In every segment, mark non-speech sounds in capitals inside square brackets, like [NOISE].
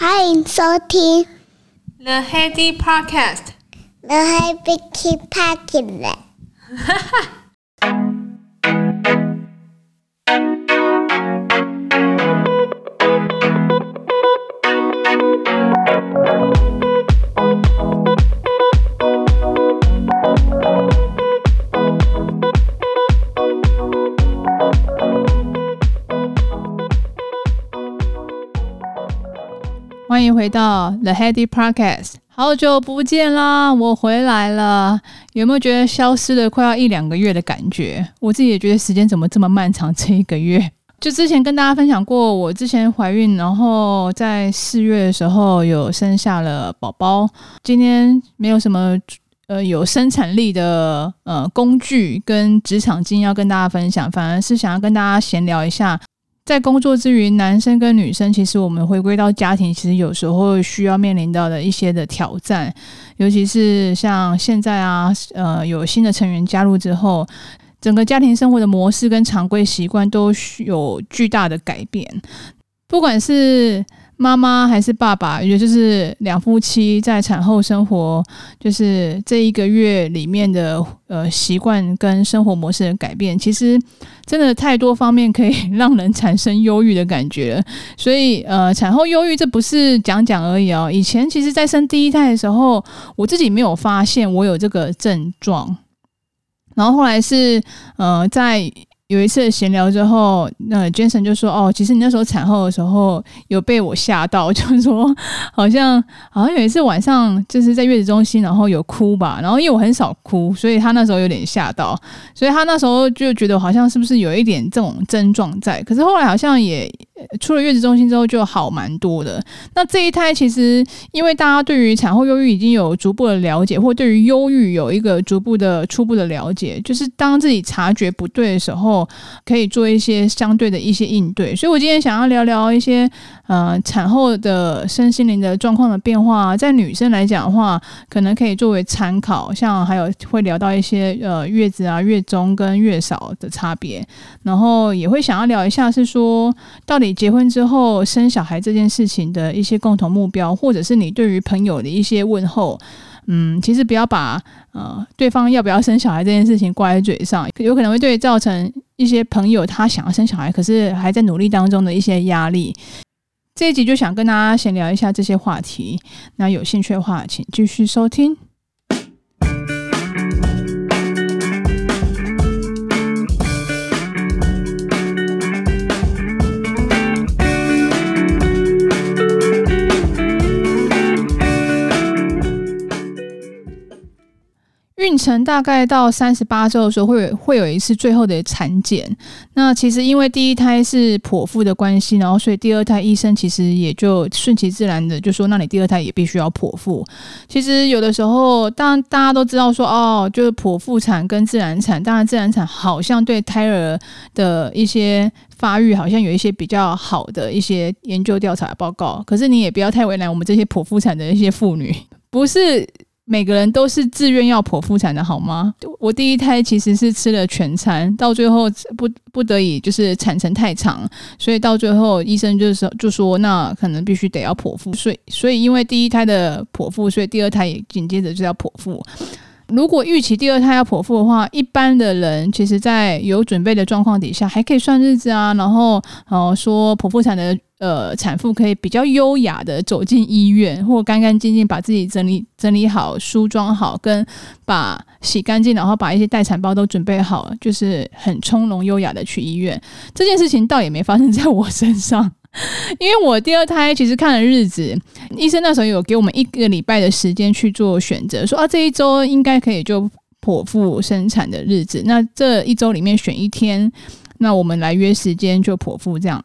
欢迎收听 The Heady Podcast。The Heady Podcast。 [LAUGHS] 回到 The Heady Podcast，好久不见啦，我回来了。有没有觉得消失了快要一两个月的感觉？我自己也觉得时间怎么这么漫长？这一个月，就之前跟大家分享过，我之前怀孕，然后在四月的时候有生下了宝宝。今天没有什么呃有生产力的呃工具跟职场经验要跟大家分享，反而是想要跟大家闲聊一下。在工作之余，男生跟女生，其实我们回归到家庭，其实有时候需要面临到的一些的挑战，尤其是像现在啊，呃，有新的成员加入之后，整个家庭生活的模式跟常规习惯都有巨大的改变，不管是。妈妈还是爸爸，也就是两夫妻在产后生活，就是这一个月里面的呃习惯跟生活模式的改变，其实真的太多方面可以让人产生忧郁的感觉。所以呃，产后忧郁这不是讲讲而已哦。以前其实，在生第一胎的时候，我自己没有发现我有这个症状，然后后来是呃在。有一次闲聊之后，那 Jason 就说：“哦，其实你那时候产后的时候有被我吓到，[LAUGHS] 就是说好像好像有一次晚上就是在月子中心，然后有哭吧。然后因为我很少哭，所以他那时候有点吓到，所以他那时候就觉得好像是不是有一点这种症状在。可是后来好像也出了月子中心之后就好蛮多的。那这一胎其实因为大家对于产后忧郁已经有逐步的了解，或对于忧郁有一个逐步的初步的了解，就是当自己察觉不对的时候。”可以做一些相对的一些应对，所以我今天想要聊聊一些呃产后的身心灵的状况的变化，在女生来讲的话，可能可以作为参考，像还有会聊到一些呃月子啊、月中跟月嫂的差别，然后也会想要聊一下是说到底结婚之后生小孩这件事情的一些共同目标，或者是你对于朋友的一些问候。嗯，其实不要把呃对方要不要生小孩这件事情挂在嘴上，有可能会对造成一些朋友他想要生小孩，可是还在努力当中的一些压力。这一集就想跟大家闲聊一下这些话题，那有兴趣的话，请继续收听。孕程大概到三十八周的时候，会有会有一次最后的产检。那其实因为第一胎是剖腹的关系，然后所以第二胎医生其实也就顺其自然的就说，那你第二胎也必须要剖腹。其实有的时候，当然大家都知道说，哦，就是剖腹产跟自然产，当然自然产好像对胎儿的一些发育好像有一些比较好的一些研究调查报告。可是你也不要太为难我们这些剖腹产的一些妇女，不是。每个人都是自愿要剖腹产的好吗？我第一胎其实是吃了全餐，到最后不不得已就是产程太长，所以到最后医生就是就说那可能必须得要剖腹，所以所以因为第一胎的剖腹，所以第二胎也紧接着就要剖腹。如果预期第二胎要剖腹的话，一般的人其实在有准备的状况底下，还可以算日子啊，然后呃说剖腹产的。呃，产妇可以比较优雅的走进医院，或干干净净把自己整理整理好、梳妆好，跟把洗干净，然后把一些待产包都准备好，就是很从容优雅的去医院。这件事情倒也没发生在我身上，[LAUGHS] 因为我第二胎其实看了日子，医生那时候有给我们一个礼拜的时间去做选择，说啊这一周应该可以就剖腹生产的日子，那这一周里面选一天，那我们来约时间就剖腹这样。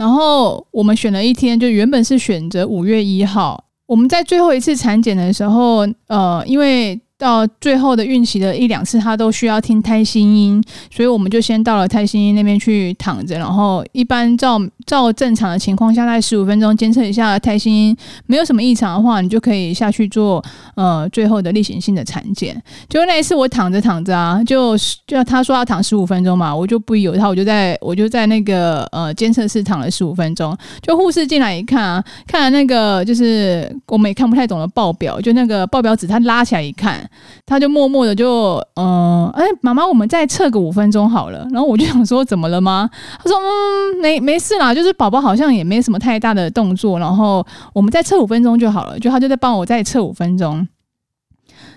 然后我们选了一天，就原本是选择五月一号。我们在最后一次产检的时候，呃，因为到最后的孕期的一两次，他都需要听胎心音，所以我们就先到了胎心音那边去躺着，然后一般照照正常的情况下，大概十五分钟监测一下胎心音，没有什么异常的话，你就可以下去做呃最后的例行性的产检。就那一次我躺着躺着啊，就就他说要躺十五分钟嘛，我就不由他，我就在我就在那个呃监测室躺了十五分钟，就护士进来一看啊，看了那个就是我们也看不太懂的报表，就那个报表纸他拉起来一看。他就默默的就嗯，哎，妈妈，我们再测个五分钟好了。然后我就想说，怎么了吗？他说，嗯，没没事啦，就是宝宝好像也没什么太大的动作，然后我们再测五分钟就好了。就他就在帮我再测五分钟，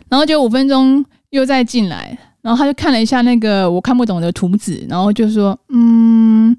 然后就五分钟又再进来，然后他就看了一下那个我看不懂的图纸，然后就说，嗯。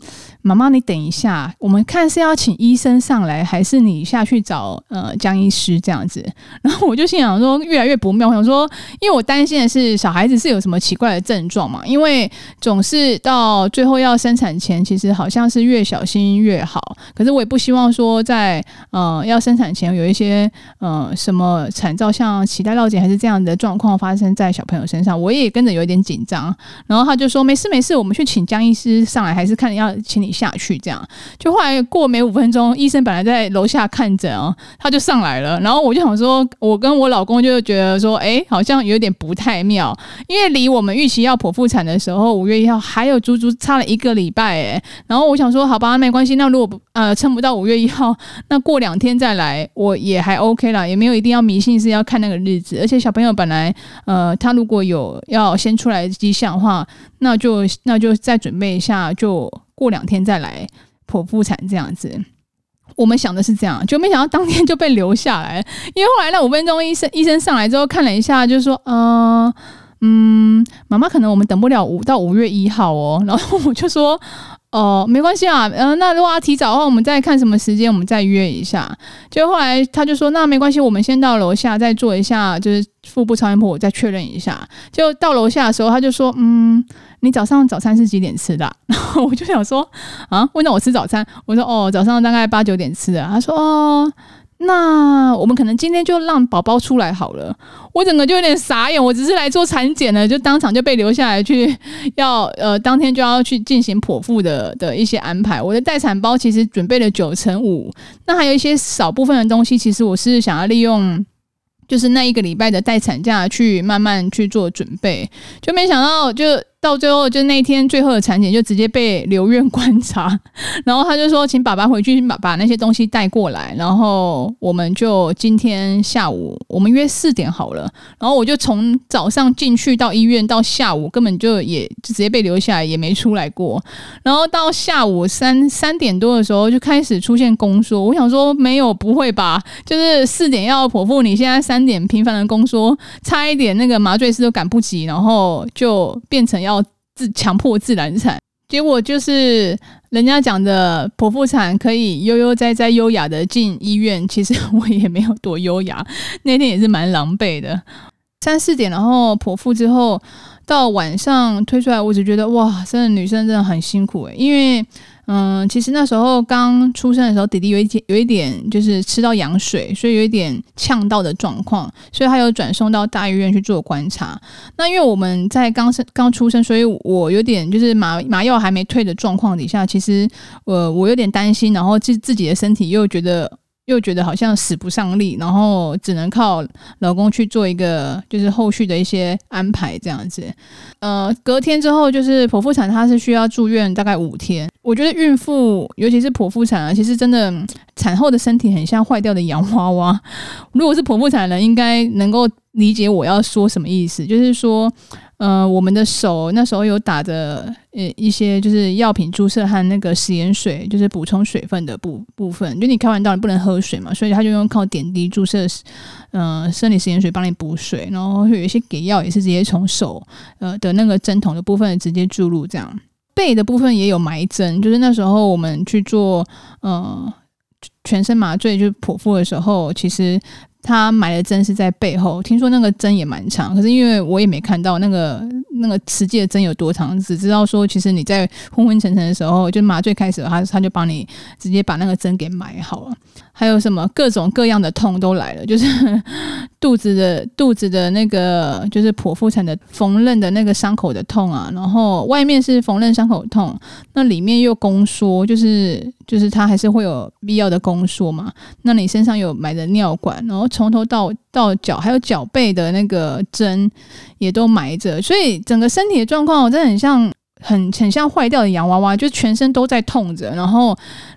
妈妈，你等一下，我们看是要请医生上来，还是你下去找呃江医师这样子？[LAUGHS] 然后我就心想说，越来越不妙。我想说，因为我担心的是小孩子是有什么奇怪的症状嘛，因为总是到最后要生产前，其实好像是越小心越好。可是我也不希望说在呃要生产前有一些呃什么产兆，像脐带绕颈还是这样的状况发生在小朋友身上，我也跟着有一点紧张。然后他就说没事没事，我们去请江医师上来，还是看要请你。下去这样，就后来过没五分钟，医生本来在楼下看诊哦，他就上来了。然后我就想说，我跟我老公就觉得说，哎，好像有点不太妙，因为离我们预期要剖腹产的时候，五月一号还有足足差了一个礼拜哎。然后我想说，好吧，没关系，那如果呃撑不到五月一号，那过两天再来，我也还 OK 啦，也没有一定要迷信是要看那个日子。而且小朋友本来呃，他如果有要先出来迹象的话，那就那就再准备一下就。过两天再来剖腹产这样子，我们想的是这样，就没想到当天就被留下来。因为后来那五分钟，医生医生上来之后看了一下，就说：“嗯嗯，妈妈可能我们等不了五到五月一号哦。”然后我就说。哦，没关系啊，嗯、那如果要提早的话，我们再看什么时间，我们再约一下。就后来他就说，那没关系，我们先到楼下再做一下，就是腹部超音波，我再确认一下。就到楼下的时候，他就说，嗯，你早上早餐是几点吃的？[LAUGHS] 然后我就想说，啊，问到我吃早餐，我说，哦，早上大概八九点吃的。他说，哦。那我们可能今天就让宝宝出来好了。我整个就有点傻眼，我只是来做产检的，就当场就被留下来去要呃，当天就要去进行剖腹的的一些安排。我的待产包其实准备了九乘五，那还有一些少部分的东西，其实我是想要利用。就是那一个礼拜的待产假去慢慢去做准备，就没想到就到最后就那天最后的产检就直接被留院观察，[LAUGHS] 然后他就说请爸爸回去把把那些东西带过来，然后我们就今天下午我们约四点好了，然后我就从早上进去到医院到下午根本就也就直接被留下来也没出来过，然后到下午三三点多的时候就开始出现宫缩，我想说没有不会吧，就是四点要剖腹，你现在。三点频繁的宫缩，差一点那个麻醉师都赶不及，然后就变成要自强迫自然产，结果就是人家讲的剖腹产可以悠悠哉哉优雅的进医院，其实 [LAUGHS] 我也没有多优雅，那天也是蛮狼狈的。三四点然后剖腹之后，到晚上推出来，我只觉得哇，真的女生真的很辛苦诶、因为。嗯，其实那时候刚出生的时候，弟弟有一点有一点就是吃到羊水，所以有一点呛到的状况，所以他有转送到大医院去做观察。那因为我们在刚生刚出生，所以我有点就是麻麻药还没退的状况底下，其实呃我有点担心，然后自自己的身体又觉得。又觉得好像使不上力，然后只能靠老公去做一个就是后续的一些安排这样子。呃，隔天之后就是剖腹产，它是需要住院大概五天。我觉得孕妇尤其是剖腹产啊，其实真的产后的身体很像坏掉的洋娃娃。如果是剖腹产的，应该能够理解我要说什么意思，就是说。呃，我们的手那时候有打着呃一些就是药品注射和那个食盐水，就是补充水分的部部分。就你开完刀你不能喝水嘛，所以他就用靠点滴注射，呃，生理食盐水帮你补水，然后有一些给药也是直接从手呃的那个针筒的部分直接注入这样。背的部分也有埋针，就是那时候我们去做呃全身麻醉就是剖腹的时候，其实。他埋的针是在背后，听说那个针也蛮长，可是因为我也没看到那个那个实际的针有多长，只知道说其实你在昏昏沉沉的时候，就麻醉开始了，他他就帮你直接把那个针给埋好了。还有什么各种各样的痛都来了，就是 [LAUGHS] 肚子的肚子的那个，就是剖腹产的缝纫的那个伤口的痛啊，然后外面是缝纫伤口痛，那里面又宫缩，就是就是它还是会有必要的宫缩嘛。那你身上有埋的尿管，然后从头到到脚还有脚背的那个针也都埋着，所以整个身体的状况我真的很像。很很像坏掉的洋娃娃，就全身都在痛着，然后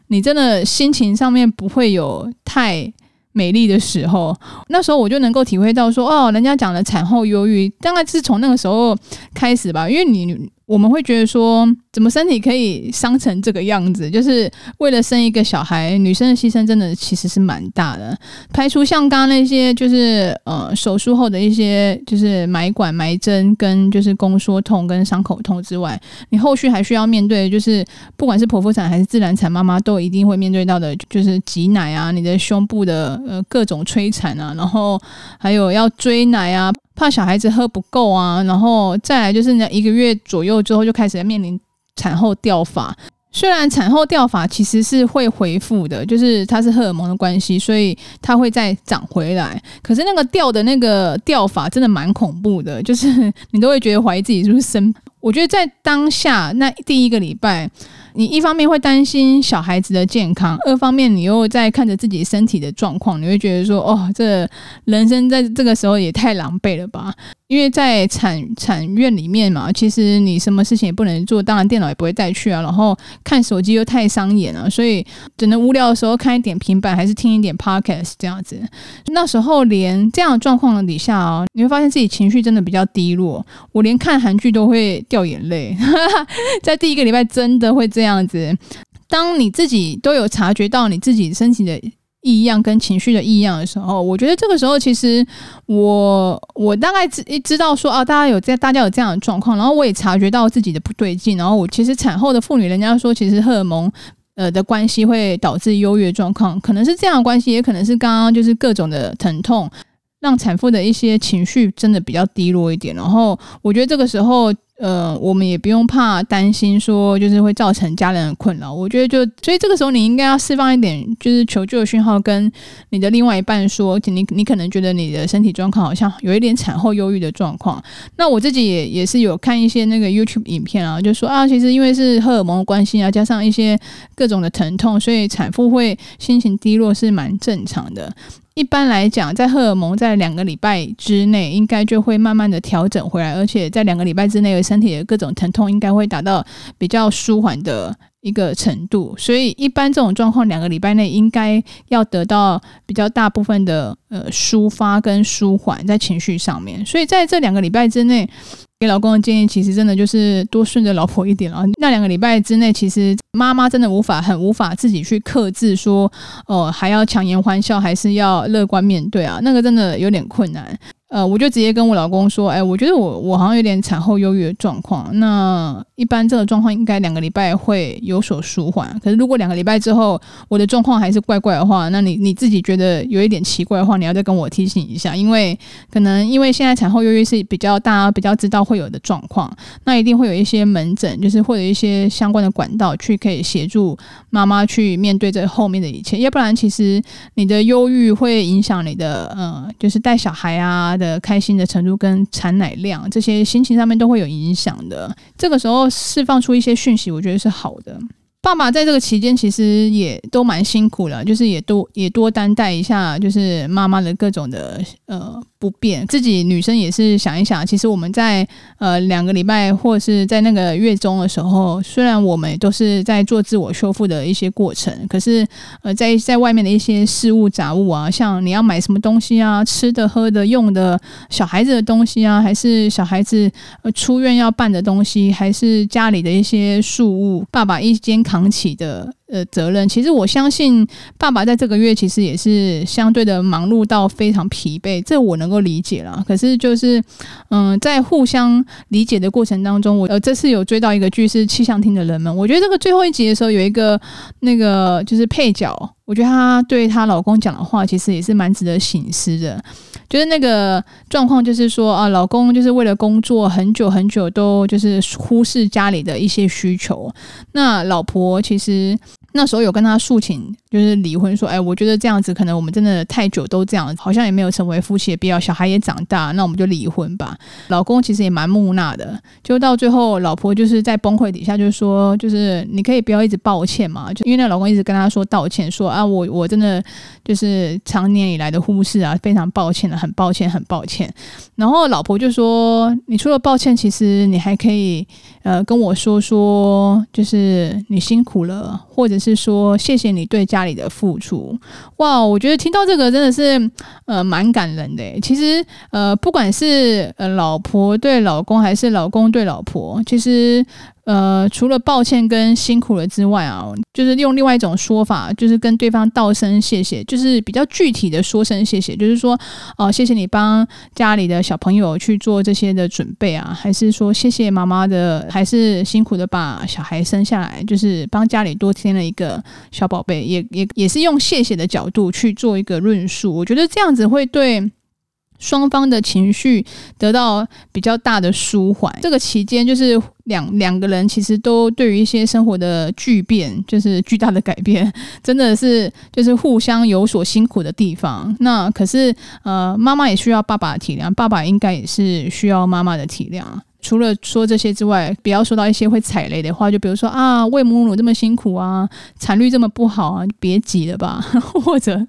你真的心情上面不会有太美丽的时候。那时候我就能够体会到说，哦，人家讲的产后忧郁，大概是从那个时候开始吧，因为你。我们会觉得说，怎么身体可以伤成这个样子？就是为了生一个小孩，女生的牺牲真的其实是蛮大的。排除像刚刚那些，就是呃手术后的一些，就是埋管、埋针跟就是宫缩痛跟伤口痛之外，你后续还需要面对，就是不管是剖腹产还是自然产，妈妈都一定会面对到的，就是挤奶啊，你的胸部的呃各种摧残啊，然后还有要追奶啊。怕小孩子喝不够啊，然后再来就是那一个月左右之后就开始面临产后掉发。虽然产后掉发其实是会恢复的，就是它是荷尔蒙的关系，所以它会再长回来。可是那个掉的那个掉发真的蛮恐怖的，就是你都会觉得怀疑自己是不是生。我觉得在当下那第一个礼拜。你一方面会担心小孩子的健康，二方面你又在看着自己身体的状况，你会觉得说，哦，这人生在这个时候也太狼狈了吧？因为在产产院里面嘛，其实你什么事情也不能做，当然电脑也不会带去啊，然后看手机又太伤眼了，所以只能无聊的时候看一点平板，还是听一点 podcast 这样子。那时候连这样的状况底下哦，你会发现自己情绪真的比较低落，我连看韩剧都会掉眼泪，[LAUGHS] 在第一个礼拜真的会。这样子，当你自己都有察觉到你自己身体的异样跟情绪的异样的时候，我觉得这个时候其实我我大概知知道说啊，大家有在大家有这样的状况，然后我也察觉到自己的不对劲，然后我其实产后的妇女，人家说其实荷尔蒙呃的关系会导致忧郁状况，可能是这样的关系，也可能是刚刚就是各种的疼痛让产妇的一些情绪真的比较低落一点，然后我觉得这个时候。呃，我们也不用怕担心说，就是会造成家人的困扰。我觉得就，所以这个时候你应该要释放一点，就是求救的讯号，跟你的另外一半说，你你可能觉得你的身体状况好像有一点产后忧郁的状况。那我自己也也是有看一些那个 YouTube 影片啊，就说啊，其实因为是荷尔蒙的关系啊，加上一些各种的疼痛，所以产妇会心情低落是蛮正常的。一般来讲，在荷尔蒙在两个礼拜之内，应该就会慢慢的调整回来，而且在两个礼拜之内身体的各种疼痛应该会达到比较舒缓的一个程度。所以，一般这种状况，两个礼拜内应该要得到比较大部分的呃抒发跟舒缓在情绪上面。所以，在这两个礼拜之内。给老公的建议，其实真的就是多顺着老婆一点啊。那两个礼拜之内，其实妈妈真的无法很无法自己去克制，说哦还要强颜欢笑，还是要乐观面对啊？那个真的有点困难。呃，我就直接跟我老公说，哎，我觉得我我好像有点产后忧郁的状况。那一般这个状况应该两个礼拜会有所舒缓。可是如果两个礼拜之后我的状况还是怪怪的话，那你你自己觉得有一点奇怪的话，你要再跟我提醒一下，因为可能因为现在产后忧郁是比较大家比较知道会有的状况，那一定会有一些门诊，就是或者一些相关的管道去可以协助妈妈去面对这后面的一切。要不然，其实你的忧郁会影响你的呃，就是带小孩啊。的开心的程度跟产奶量这些心情上面都会有影响的。这个时候释放出一些讯息，我觉得是好的。爸爸在这个期间其实也都蛮辛苦了，就是也多也多担待一下，就是妈妈的各种的呃。不变，自己女生也是想一想，其实我们在呃两个礼拜或者是在那个月中的时候，虽然我们都是在做自我修复的一些过程，可是呃在在外面的一些事物杂物啊，像你要买什么东西啊，吃的、喝的、用的，小孩子的东西啊，还是小孩子出院要办的东西，还是家里的一些事物，爸爸一肩扛起的。呃，责任其实我相信，爸爸在这个月其实也是相对的忙碌到非常疲惫，这我能够理解了。可是就是，嗯、在互相理解的过程当中，我呃这次有追到一个剧是气象厅的人们，我觉得这个最后一集的时候有一个那个就是配角，我觉得她对她老公讲的话其实也是蛮值得醒思的。就是那个状况，就是说啊，老公就是为了工作很久很久都就是忽视家里的一些需求，那老婆其实。那时候有跟他诉请，就是离婚，说，哎，我觉得这样子可能我们真的太久都这样，好像也没有成为夫妻的必要，小孩也长大，那我们就离婚吧。老公其实也蛮木讷的，就到最后，老婆就是在崩溃底下，就说，就是你可以不要一直抱歉嘛，就因为那老公一直跟他说道歉，说啊，我我真的就是长年以来的忽视啊，非常抱歉的，很抱歉，很抱歉。然后老婆就说，你除了抱歉，其实你还可以呃跟我说说，就是你辛苦了，或者。是说谢谢你对家家里的付出，哇！我觉得听到这个真的是呃蛮感人的。其实呃不管是呃老婆对老公还是老公对老婆，其实。呃，除了抱歉跟辛苦了之外啊，就是用另外一种说法，就是跟对方道声谢谢，就是比较具体的说声谢谢，就是说，哦、谢谢你帮家里的小朋友去做这些的准备啊，还是说谢谢妈妈的，还是辛苦的把小孩生下来，就是帮家里多添了一个小宝贝，也也也是用谢谢的角度去做一个论述，我觉得这样子会对。双方的情绪得到比较大的舒缓。这个期间，就是两两个人其实都对于一些生活的巨变，就是巨大的改变，真的是就是互相有所辛苦的地方。那可是呃，妈妈也需要爸爸的体谅，爸爸应该也是需要妈妈的体谅。除了说这些之外，不要说到一些会踩雷的话，就比如说啊，喂母乳这么辛苦啊，产率这么不好啊，别急了吧，[LAUGHS] 或者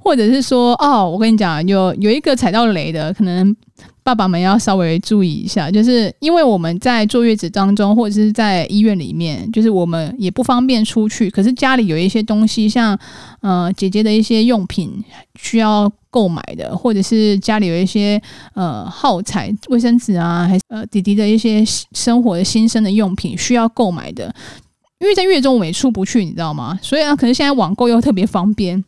或者是说哦，我跟你讲，有有一个踩到雷的，可能爸爸们要稍微注意一下，就是因为我们在坐月子当中，或者是在医院里面，就是我们也不方便出去，可是家里有一些东西，像呃姐姐的一些用品需要。购买的，或者是家里有一些呃耗材、卫生纸啊，还是呃弟弟的一些生活的新生的用品需要购买的，因为在月中我也出不去，你知道吗？所以啊，可能现在网购又特别方便，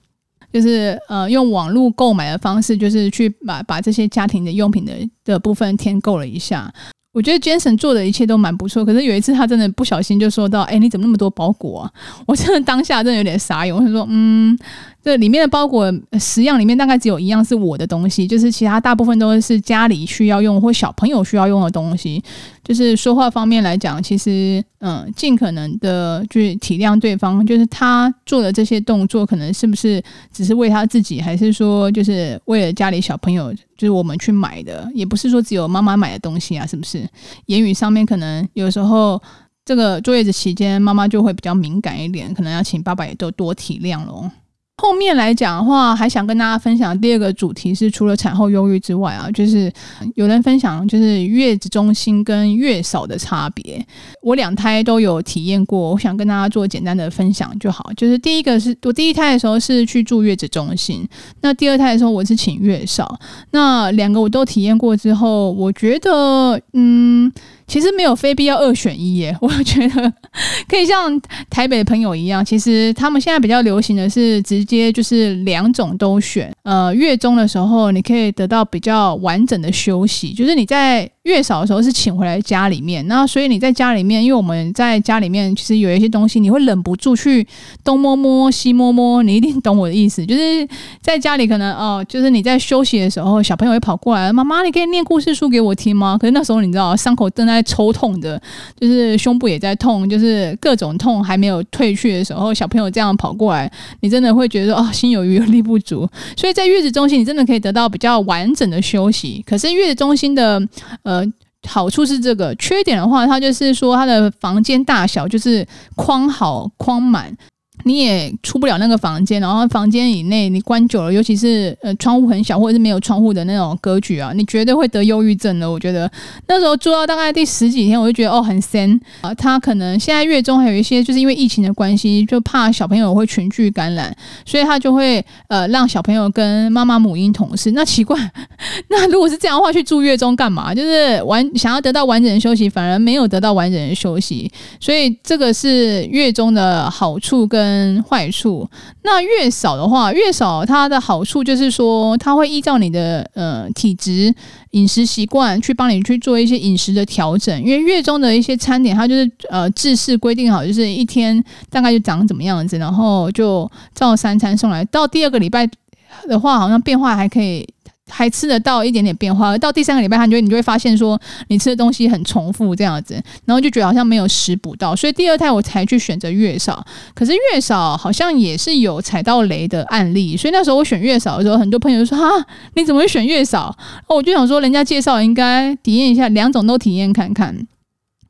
就是呃用网络购买的方式，就是去把把这些家庭的用品的的部分添购了一下。我觉得 Jason 做的一切都蛮不错，可是有一次他真的不小心就说到：“哎，你怎么那么多包裹啊？”我真的当下真的有点傻眼，我就说：“嗯。”这里面的包裹十样里面大概只有一样是我的东西，就是其他大部分都是家里需要用或小朋友需要用的东西。就是说话方面来讲，其实嗯，尽可能的去体谅对方，就是他做的这些动作，可能是不是只是为他自己，还是说就是为了家里小朋友，就是我们去买的，也不是说只有妈妈买的东西啊，是不是？言语上面可能有时候这个坐月子期间，妈妈就会比较敏感一点，可能要请爸爸也都多体谅喽。后面来讲的话，还想跟大家分享第二个主题是，除了产后忧郁之外啊，就是有人分享就是月子中心跟月嫂的差别。我两胎都有体验过，我想跟大家做简单的分享就好。就是第一个是我第一胎的时候是去住月子中心，那第二胎的时候我是请月嫂。那两个我都体验过之后，我觉得嗯。其实没有非必要二选一耶，[LAUGHS] 我觉得可以像台北的朋友一样，其实他们现在比较流行的是直接就是两种都选。呃，月中的时候你可以得到比较完整的休息，就是你在。月嫂的时候是请回来家里面，那所以你在家里面，因为我们在家里面其实有一些东西，你会忍不住去东摸摸西摸摸，你一定懂我的意思。就是在家里可能哦，就是你在休息的时候，小朋友会跑过来，妈妈，你可以念故事书给我听吗？可是那时候你知道伤口正在抽痛的，就是胸部也在痛，就是各种痛还没有退去的时候，小朋友这样跑过来，你真的会觉得哦，心有余而力不足。所以在月子中心，你真的可以得到比较完整的休息。可是月子中心的呃。呃，好处是这个，缺点的话，它就是说它的房间大小就是框好框满。你也出不了那个房间，然后房间以内你关久了，尤其是呃窗户很小或者是没有窗户的那种格局啊，你绝对会得忧郁症的。我觉得那时候住到大概第十几天，我就觉得哦很森啊。他可能现在月中还有一些，就是因为疫情的关系，就怕小朋友会群聚感染，所以他就会呃让小朋友跟妈妈母婴同室。那奇怪，[LAUGHS] 那如果是这样的话，去住月中干嘛？就是完想要得到完整的休息，反而没有得到完整的休息。所以这个是月中的好处跟。跟坏处，那月嫂的话，月嫂它的好处就是说，它会依照你的呃体质、饮食习惯去帮你去做一些饮食的调整。因为月中的一些餐点，它就是呃制式规定好，就是一天大概就长怎么样子，然后就照三餐送来。到第二个礼拜的话，好像变化还可以。还吃得到一点点变化，而到第三个礼拜，他就会你就会发现说你吃的东西很重复这样子，然后就觉得好像没有食补到，所以第二胎我才去选择月嫂。可是月嫂好像也是有踩到雷的案例，所以那时候我选月嫂的时候，很多朋友就说哈，你怎么会选月嫂？哦，我就想说人家介绍应该体验一下，两种都体验看看。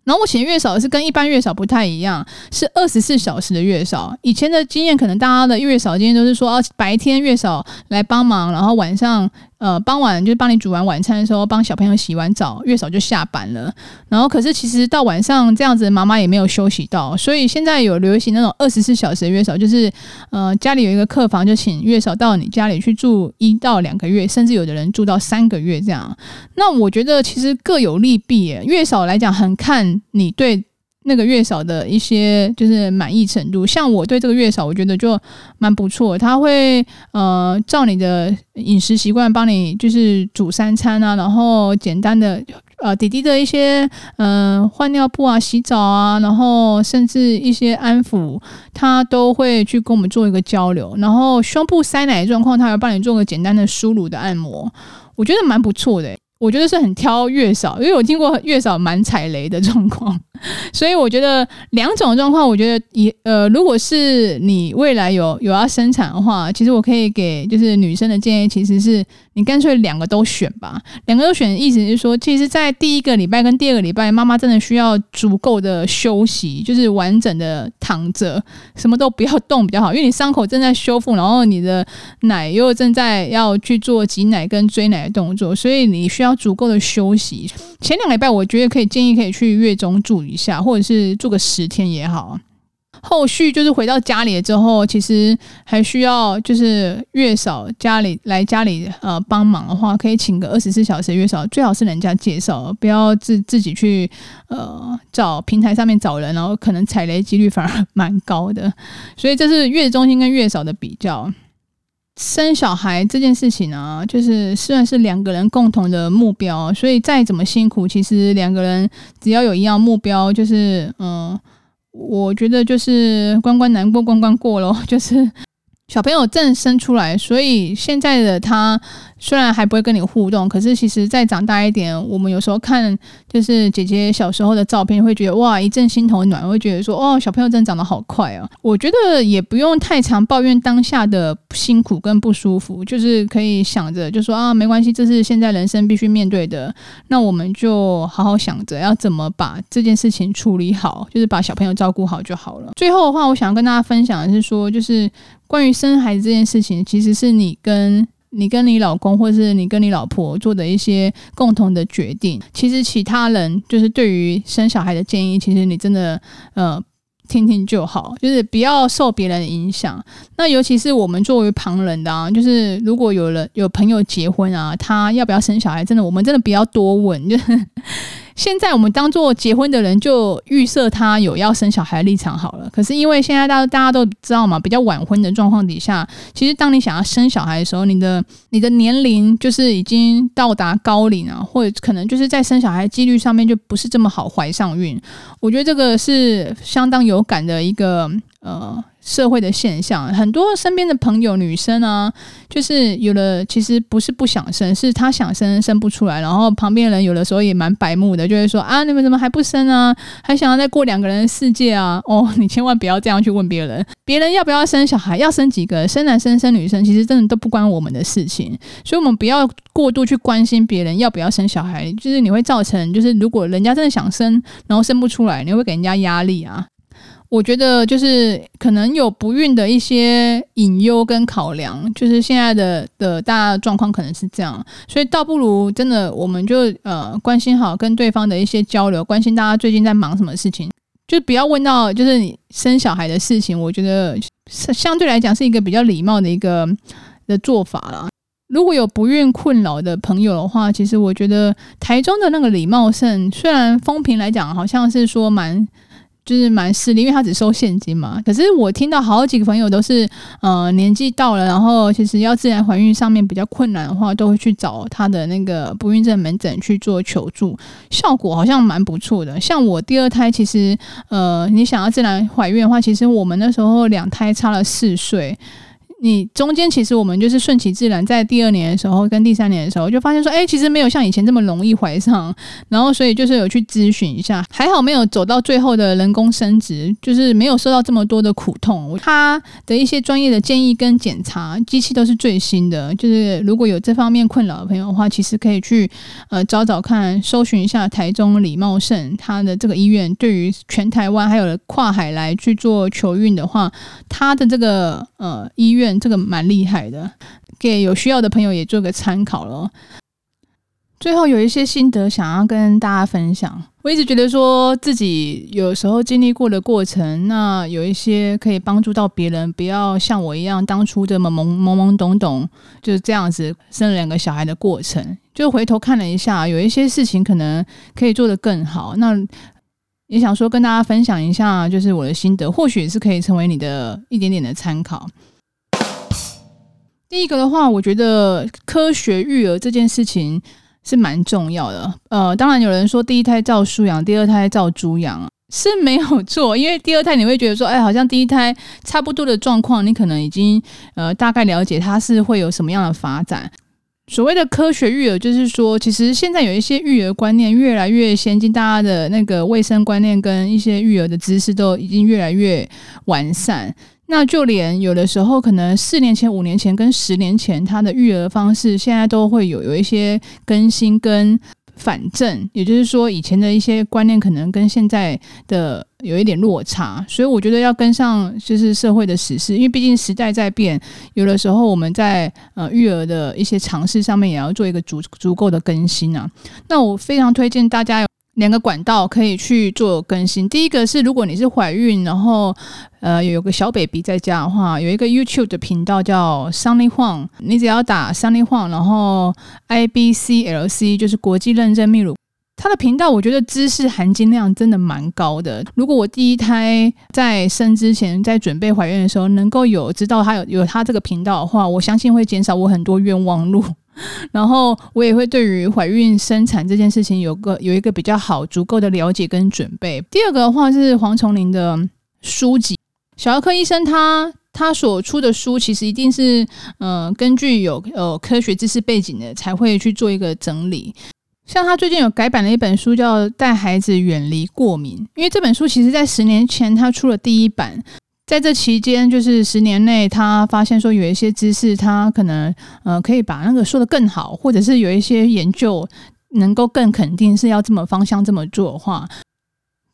然后我选月嫂是跟一般月嫂不太一样，是二十四小时的月嫂。以前的经验，可能大家的月嫂经验都是说，啊，白天月嫂来帮忙，然后晚上。呃，傍晚就是帮你煮完晚餐的时候，帮小朋友洗完澡，月嫂就下班了。然后，可是其实到晚上这样子，妈妈也没有休息到，所以现在有流行那种二十四小时的月嫂，就是呃家里有一个客房，就请月嫂到你家里去住一到两个月，甚至有的人住到三个月这样。那我觉得其实各有利弊，月嫂来讲很看你对。那个月嫂的一些就是满意程度，像我对这个月嫂，我觉得就蛮不错。他会呃照你的饮食习惯帮你就是煮三餐啊，然后简单的呃弟弟的一些呃换尿布啊、洗澡啊，然后甚至一些安抚，他都会去跟我们做一个交流。然后胸部塞奶的状况，他要帮你做个简单的输乳的按摩，我觉得蛮不错的。我觉得是很挑月嫂，因为我听过月嫂蛮踩雷的状况，[LAUGHS] 所以我觉得两种状况，我觉得也呃，如果是你未来有有要生产的话，其实我可以给就是女生的建议，其实是你干脆两个都选吧。两个都选的意思是说，其实，在第一个礼拜跟第二个礼拜，妈妈真的需要足够的休息，就是完整的躺着，什么都不要动比较好，因为你伤口正在修复，然后你的奶又正在要去做挤奶跟追奶的动作，所以你需要。足够的休息，前两个礼拜我觉得可以建议可以去月中住一下，或者是住个十天也好。后续就是回到家里了之后，其实还需要就是月嫂家里来家里呃帮忙的话，可以请个二十四小时月嫂，最好是人家介绍，不要自自己去呃找平台上面找人，然后可能踩雷几率反而 [LAUGHS] 蛮高的。所以这是月子中心跟月嫂的比较。生小孩这件事情呢，就是虽然是两个人共同的目标，所以再怎么辛苦，其实两个人只要有一样目标，就是嗯，我觉得就是关关难过关关过咯，[LAUGHS] 就是。小朋友正生出来，所以现在的他虽然还不会跟你互动，可是其实再长大一点，我们有时候看就是姐姐小时候的照片，会觉得哇，一阵心头暖，会觉得说哦，小朋友真的长得好快哦。我觉得也不用太常抱怨当下的辛苦跟不舒服，就是可以想着就说啊，没关系，这是现在人生必须面对的，那我们就好好想着要怎么把这件事情处理好，就是把小朋友照顾好就好了。最后的话，我想要跟大家分享的是说，就是。关于生孩子这件事情，其实是你跟你跟你老公，或者是你跟你老婆做的一些共同的决定。其实其他人就是对于生小孩的建议，其实你真的呃听听就好，就是不要受别人的影响。那尤其是我们作为旁人的啊，就是如果有人有朋友结婚啊，他要不要生小孩，真的我们真的不要多问，就。现在我们当做结婚的人就预设他有要生小孩的立场好了。可是因为现在大大家都知道嘛，比较晚婚的状况底下，其实当你想要生小孩的时候，你的你的年龄就是已经到达高龄啊，或者可能就是在生小孩几率上面就不是这么好怀上孕。我觉得这个是相当有感的一个呃。社会的现象，很多身边的朋友女生啊，就是有的其实不是不想生，是她想生生不出来，然后旁边人有的时候也蛮白目的，就会说啊，你们怎么还不生啊？还想要再过两个人的世界啊？哦，[LAUGHS] 你千万不要这样去问别人，别人要不要生小孩，要生几个，生男生生女生，其实真的都不关我们的事情，所以我们不要过度去关心别人要不要生小孩，就是你会造成，就是如果人家真的想生，然后生不出来，你会给人家压力啊。我觉得就是可能有不孕的一些隐忧跟考量，就是现在的的大家状况可能是这样，所以倒不如真的我们就呃关心好跟对方的一些交流，关心大家最近在忙什么事情，就不要问到就是你生小孩的事情。我觉得相对来讲是一个比较礼貌的一个的做法啦。如果有不孕困扰的朋友的话，其实我觉得台中的那个李茂盛，虽然风评来讲好像是说蛮。就是蛮势利，因为他只收现金嘛。可是我听到好几个朋友都是，呃，年纪到了，然后其实要自然怀孕上面比较困难的话，都会去找他的那个不孕症门诊去做求助，效果好像蛮不错的。像我第二胎，其实，呃，你想要自然怀孕的话，其实我们那时候两胎差了四岁。你中间其实我们就是顺其自然，在第二年的时候跟第三年的时候就发现说，哎，其实没有像以前这么容易怀上，然后所以就是有去咨询一下，还好没有走到最后的人工生殖，就是没有受到这么多的苦痛。他的一些专业的建议跟检查机器都是最新的，就是如果有这方面困扰的朋友的话，其实可以去呃找找看，搜寻一下台中李茂盛他的这个医院，对于全台湾还有跨海来去做求孕的话，他的这个呃医院。这个蛮厉害的，给有需要的朋友也做个参考咯。最后有一些心得想要跟大家分享。我一直觉得说自己有时候经历过的过程，那有一些可以帮助到别人，不要像我一样当初这么懵懵懵懂懂，就是这样子生了两个小孩的过程。就回头看了一下，有一些事情可能可以做得更好。那也想说跟大家分享一下，就是我的心得，或许是可以成为你的一点点的参考。第一个的话，我觉得科学育儿这件事情是蛮重要的。呃，当然有人说第一胎照书养，第二胎照猪养是没有错，因为第二胎你会觉得说，哎，好像第一胎差不多的状况，你可能已经呃大概了解它是会有什么样的发展。所谓的科学育儿，就是说，其实现在有一些育儿观念越来越先进，大家的那个卫生观念跟一些育儿的知识都已经越来越完善。那就连有的时候，可能四年前、五年前跟十年前，他的育儿方式现在都会有有一些更新跟反正，也就是说，以前的一些观念可能跟现在的有一点落差，所以我觉得要跟上就是社会的时事，因为毕竟时代在变，有的时候我们在呃育儿的一些尝试上面也要做一个足足够的更新啊。那我非常推荐大家有。两个管道可以去做更新。第一个是，如果你是怀孕，然后呃有个小 baby 在家的话，有一个 YouTube 的频道叫 Sunny Huang，你只要打 Sunny Huang，然后 IBCLC 就是国际认证泌乳，他的频道我觉得知识含金量真的蛮高的。如果我第一胎在生之前，在准备怀孕的时候，能够有知道他有有他这个频道的话，我相信会减少我很多冤枉路。[LAUGHS] 然后我也会对于怀孕生产这件事情有个有一个比较好足够的了解跟准备。第二个的话是黄丛林的书籍，小儿科医生他他所出的书其实一定是嗯、根据有呃科学知识背景的才会去做一个整理。像他最近有改版的一本书叫《带孩子远离过敏》，因为这本书其实在十年前他出了第一版。在这期间，就是十年内，他发现说有一些知识，他可能呃可以把那个说的更好，或者是有一些研究能够更肯定是要这么方向这么做的话，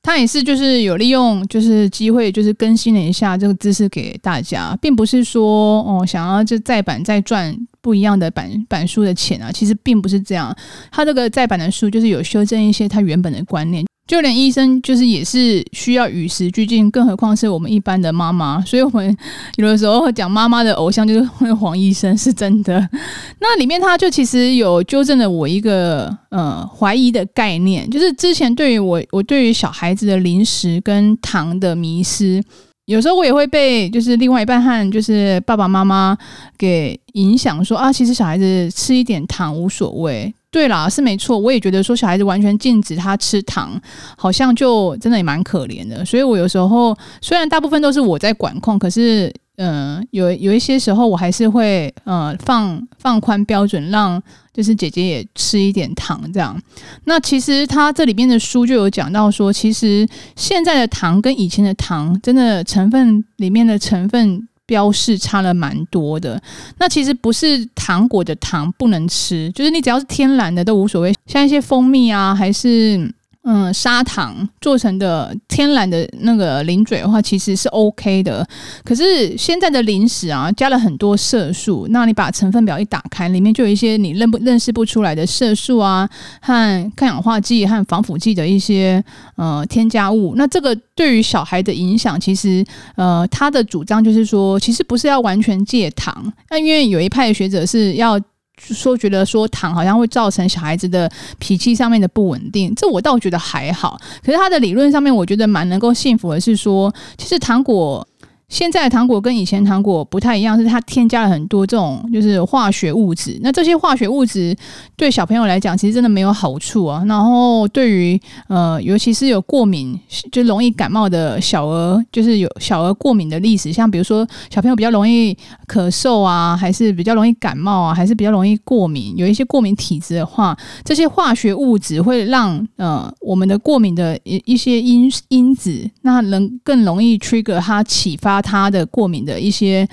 他也是就是有利用就是机会，就是更新了一下这个知识给大家，并不是说哦想要就再版再赚不一样的版版书的钱啊，其实并不是这样，他这个再版的书就是有修正一些他原本的观念。就连医生就是也是需要与时俱进，更何况是我们一般的妈妈。[LAUGHS] 所以，我们有的时候讲妈妈的偶像就是黄医生，是真的。[LAUGHS] 那里面他就其实有纠正了我一个呃怀疑的概念，就是之前对于我我对于小孩子的零食跟糖的迷思，有时候我也会被就是另外一半和就是爸爸妈妈给影响，说啊，其实小孩子吃一点糖无所谓。对啦，是没错，我也觉得说小孩子完全禁止他吃糖，好像就真的也蛮可怜的。所以我有时候虽然大部分都是我在管控，可是嗯、有有一些时候我还是会呃放放宽标准，让就是姐姐也吃一点糖这样。那其实他这里边的书就有讲到说，其实现在的糖跟以前的糖真的成分里面的成分。标示差了蛮多的，那其实不是糖果的糖不能吃，就是你只要是天然的都无所谓，像一些蜂蜜啊，还是。嗯，砂糖做成的天然的那个零嘴的话，其实是 OK 的。可是现在的零食啊，加了很多色素，那你把成分表一打开，里面就有一些你认不认识不出来的色素啊，和抗氧化剂和防腐剂的一些呃添加物。那这个对于小孩的影响，其实呃他的主张就是说，其实不是要完全戒糖。那因为有一派的学者是要。说觉得说糖好像会造成小孩子的脾气上面的不稳定，这我倒觉得还好。可是他的理论上面，我觉得蛮能够信服的是说，其实糖果现在的糖果跟以前糖果不太一样，是它添加了很多这种就是化学物质。那这些化学物质对小朋友来讲，其实真的没有好处啊。然后对于呃，尤其是有过敏就容易感冒的小儿，就是有小儿过敏的历史，像比如说小朋友比较容易咳嗽啊，还是比较容易感冒啊，还是比较容易过敏，有一些过敏体质的话，这些化学物质会让呃我们的过敏的一一些因因子，那能更容易 trigger 它启发。他的过敏的一些，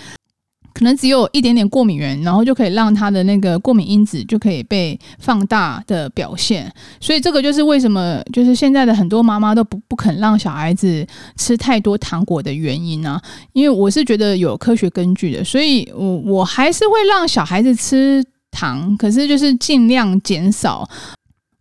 可能只有一点点过敏源，然后就可以让他的那个过敏因子就可以被放大的表现。所以这个就是为什么，就是现在的很多妈妈都不不肯让小孩子吃太多糖果的原因啊。因为我是觉得有科学根据的，所以我我还是会让小孩子吃糖，可是就是尽量减少。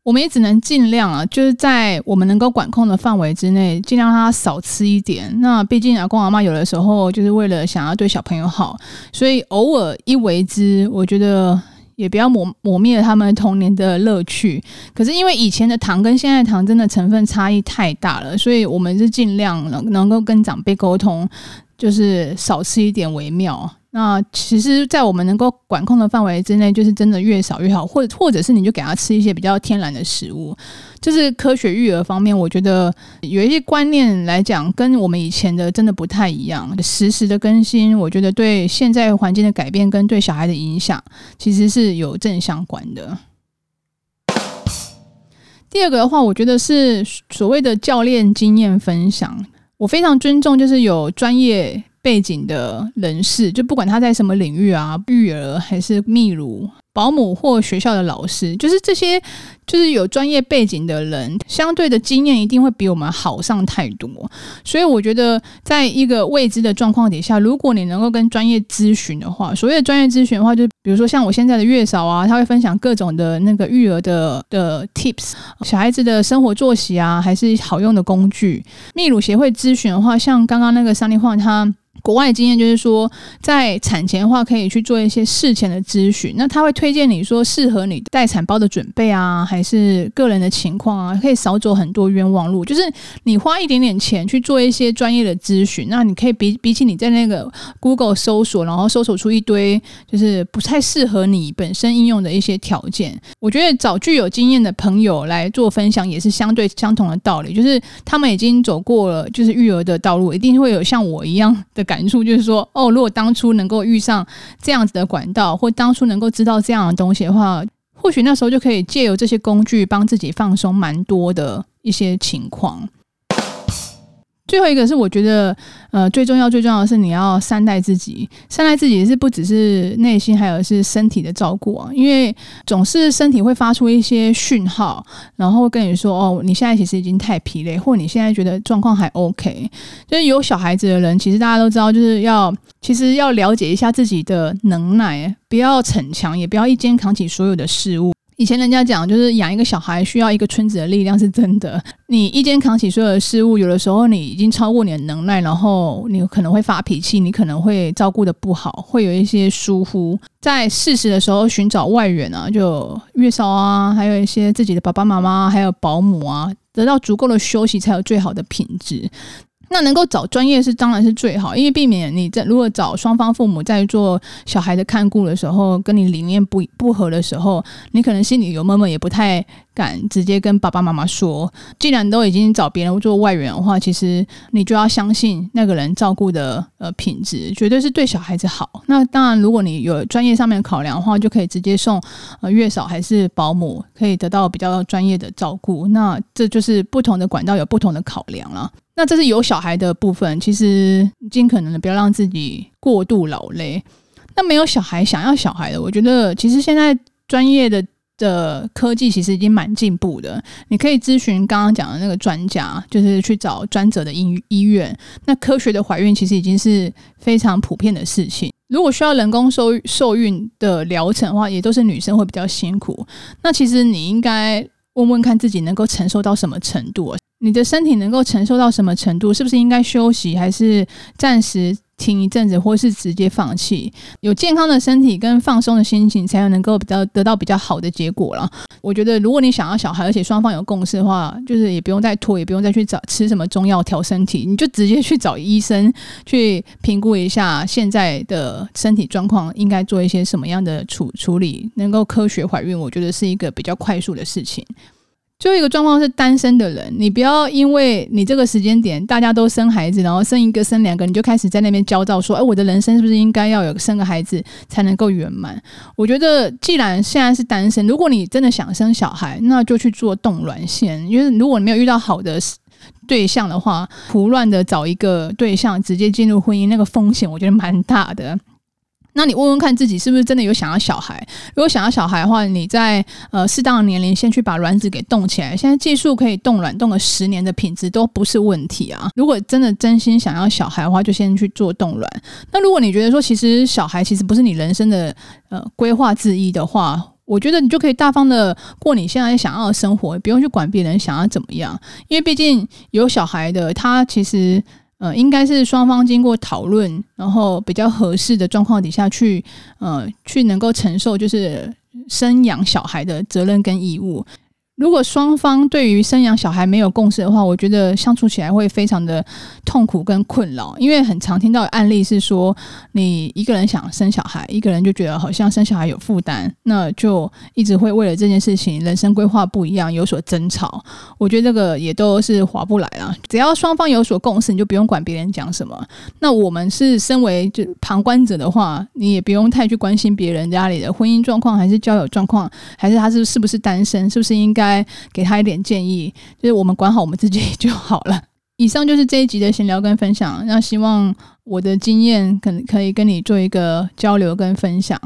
我们也只能尽量啊，就是在我们能够管控的范围之内，尽量让他少吃一点。那毕竟阿公阿妈有的时候就是为了想要对小朋友好，所以偶尔一为之，我觉得也不要抹抹灭了他们童年的乐趣。可是因为以前的糖跟现在的糖真的成分差异太大了，所以我们是尽量能能够跟长辈沟通，就是少吃一点为妙。那其实，在我们能够管控的范围之内，就是真的越少越好，或者或者是你就给他吃一些比较天然的食物。就是科学育儿方面，我觉得有一些观念来讲，跟我们以前的真的不太一样。实时的更新，我觉得对现在环境的改变跟对小孩的影响，其实是有正相关的。第二个的话，我觉得是所谓的教练经验分享，我非常尊重，就是有专业。背景的人士，就不管他在什么领域啊，育儿还是泌乳、保姆或学校的老师，就是这些，就是有专业背景的人，相对的经验一定会比我们好上太多。所以我觉得，在一个未知的状况底下，如果你能够跟专业咨询的话，所谓的专业咨询的话，就比如说像我现在的月嫂啊，他会分享各种的那个育儿的的 tips，小孩子的生活作息啊，还是好用的工具。泌乳协会咨询的话，像刚刚那个 Sunny Huang 他。国外的经验就是说，在产前的话，可以去做一些事前的咨询。那他会推荐你说，适合你待产包的准备啊，还是个人的情况啊，可以少走很多冤枉路。就是你花一点点钱去做一些专业的咨询，那你可以比比起你在那个 Google 搜索，然后搜索出一堆就是不太适合你本身应用的一些条件。我觉得找具有经验的朋友来做分享，也是相对相同的道理。就是他们已经走过了就是育儿的道路，一定会有像我一样的感。感触就是说，哦，如果当初能够遇上这样子的管道，或当初能够知道这样的东西的话，或许那时候就可以借由这些工具帮自己放松蛮多的一些情况。最后一个是我觉得，呃，最重要最重要的是你要善待自己，善待自己是不只是内心，还有是身体的照顾啊。因为总是身体会发出一些讯号，然后跟你说，哦，你现在其实已经太疲累，或你现在觉得状况还 OK。就是有小孩子的人，其实大家都知道，就是要其实要了解一下自己的能耐，不要逞强，也不要一肩扛起所有的事物。以前人家讲，就是养一个小孩需要一个村子的力量，是真的。你一肩扛起所有的事物，有的时候你已经超过你的能耐，然后你可能会发脾气，你可能会照顾得不好，会有一些疏忽。在适时的时候寻找外援啊，就月嫂啊，还有一些自己的爸爸妈妈，还有保姆啊，得到足够的休息，才有最好的品质。那能够找专业是当然是最好，因为避免你在如果找双方父母在做小孩的看顾的时候，跟你理念不不合的时候，你可能心里有闷闷，也不太敢直接跟爸爸妈妈说。既然都已经找别人做外援的话，其实你就要相信那个人照顾的呃品质，绝对是对小孩子好。那当然，如果你有专业上面考量的话，就可以直接送呃月嫂还是保姆，可以得到比较专业的照顾。那这就是不同的管道有不同的考量了。那这是有小孩的部分，其实尽可能的不要让自己过度劳累。那没有小孩想要小孩的，我觉得其实现在专业的的科技其实已经蛮进步的。你可以咨询刚刚讲的那个专家，就是去找专责的医医院。那科学的怀孕其实已经是非常普遍的事情。如果需要人工受受孕的疗程的话，也都是女生会比较辛苦。那其实你应该问问看自己能够承受到什么程度。你的身体能够承受到什么程度？是不是应该休息，还是暂时停一阵子，或是直接放弃。有健康的身体跟放松的心情，才能够比较得到比较好的结果了。我觉得，如果你想要小孩，而且双方有共识的话，就是也不用再拖，也不用再去找吃什么中药调身体，你就直接去找医生去评估一下现在的身体状况，应该做一些什么样的处处理，能够科学怀孕。我觉得是一个比较快速的事情。最后一个状况是单身的人，你不要因为你这个时间点大家都生孩子，然后生一个生两个，你就开始在那边焦躁说：“哎，我的人生是不是应该要有生个孩子才能够圆满？”我觉得，既然现在是单身，如果你真的想生小孩，那就去做冻卵线，因为如果你没有遇到好的对象的话，胡乱的找一个对象直接进入婚姻，那个风险我觉得蛮大的。那你问问看自己是不是真的有想要小孩？如果想要小孩的话，你在呃适当的年龄先去把卵子给冻起来。现在技术可以冻卵，冻个十年的品质都不是问题啊。如果真的真心想要小孩的话，就先去做冻卵。那如果你觉得说其实小孩其实不是你人生的呃规划之一的话，我觉得你就可以大方的过你现在想要的生活，不用去管别人想要怎么样。因为毕竟有小孩的他其实。呃，应该是双方经过讨论，然后比较合适的状况底下去，呃，去能够承受就是生养小孩的责任跟义务。如果双方对于生养小孩没有共识的话，我觉得相处起来会非常的痛苦跟困扰。因为很常听到的案例是说，你一个人想生小孩，一个人就觉得好像生小孩有负担，那就一直会为了这件事情，人生规划不一样有所争吵。我觉得这个也都是划不来啊。只要双方有所共识，你就不用管别人讲什么。那我们是身为就旁观者的话，你也不用太去关心别人家里的婚姻状况，还是交友状况，还是他是是不是单身，是不是应该。来给他一点建议，就是我们管好我们自己就好了。[LAUGHS] 以上就是这一集的闲聊跟分享，那希望我的经验可可以跟你做一个交流跟分享。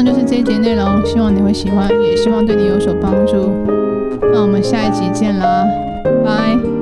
上就是这一节内容，希望你会喜欢，也希望对你有所帮助。那我们下一集见啦，拜。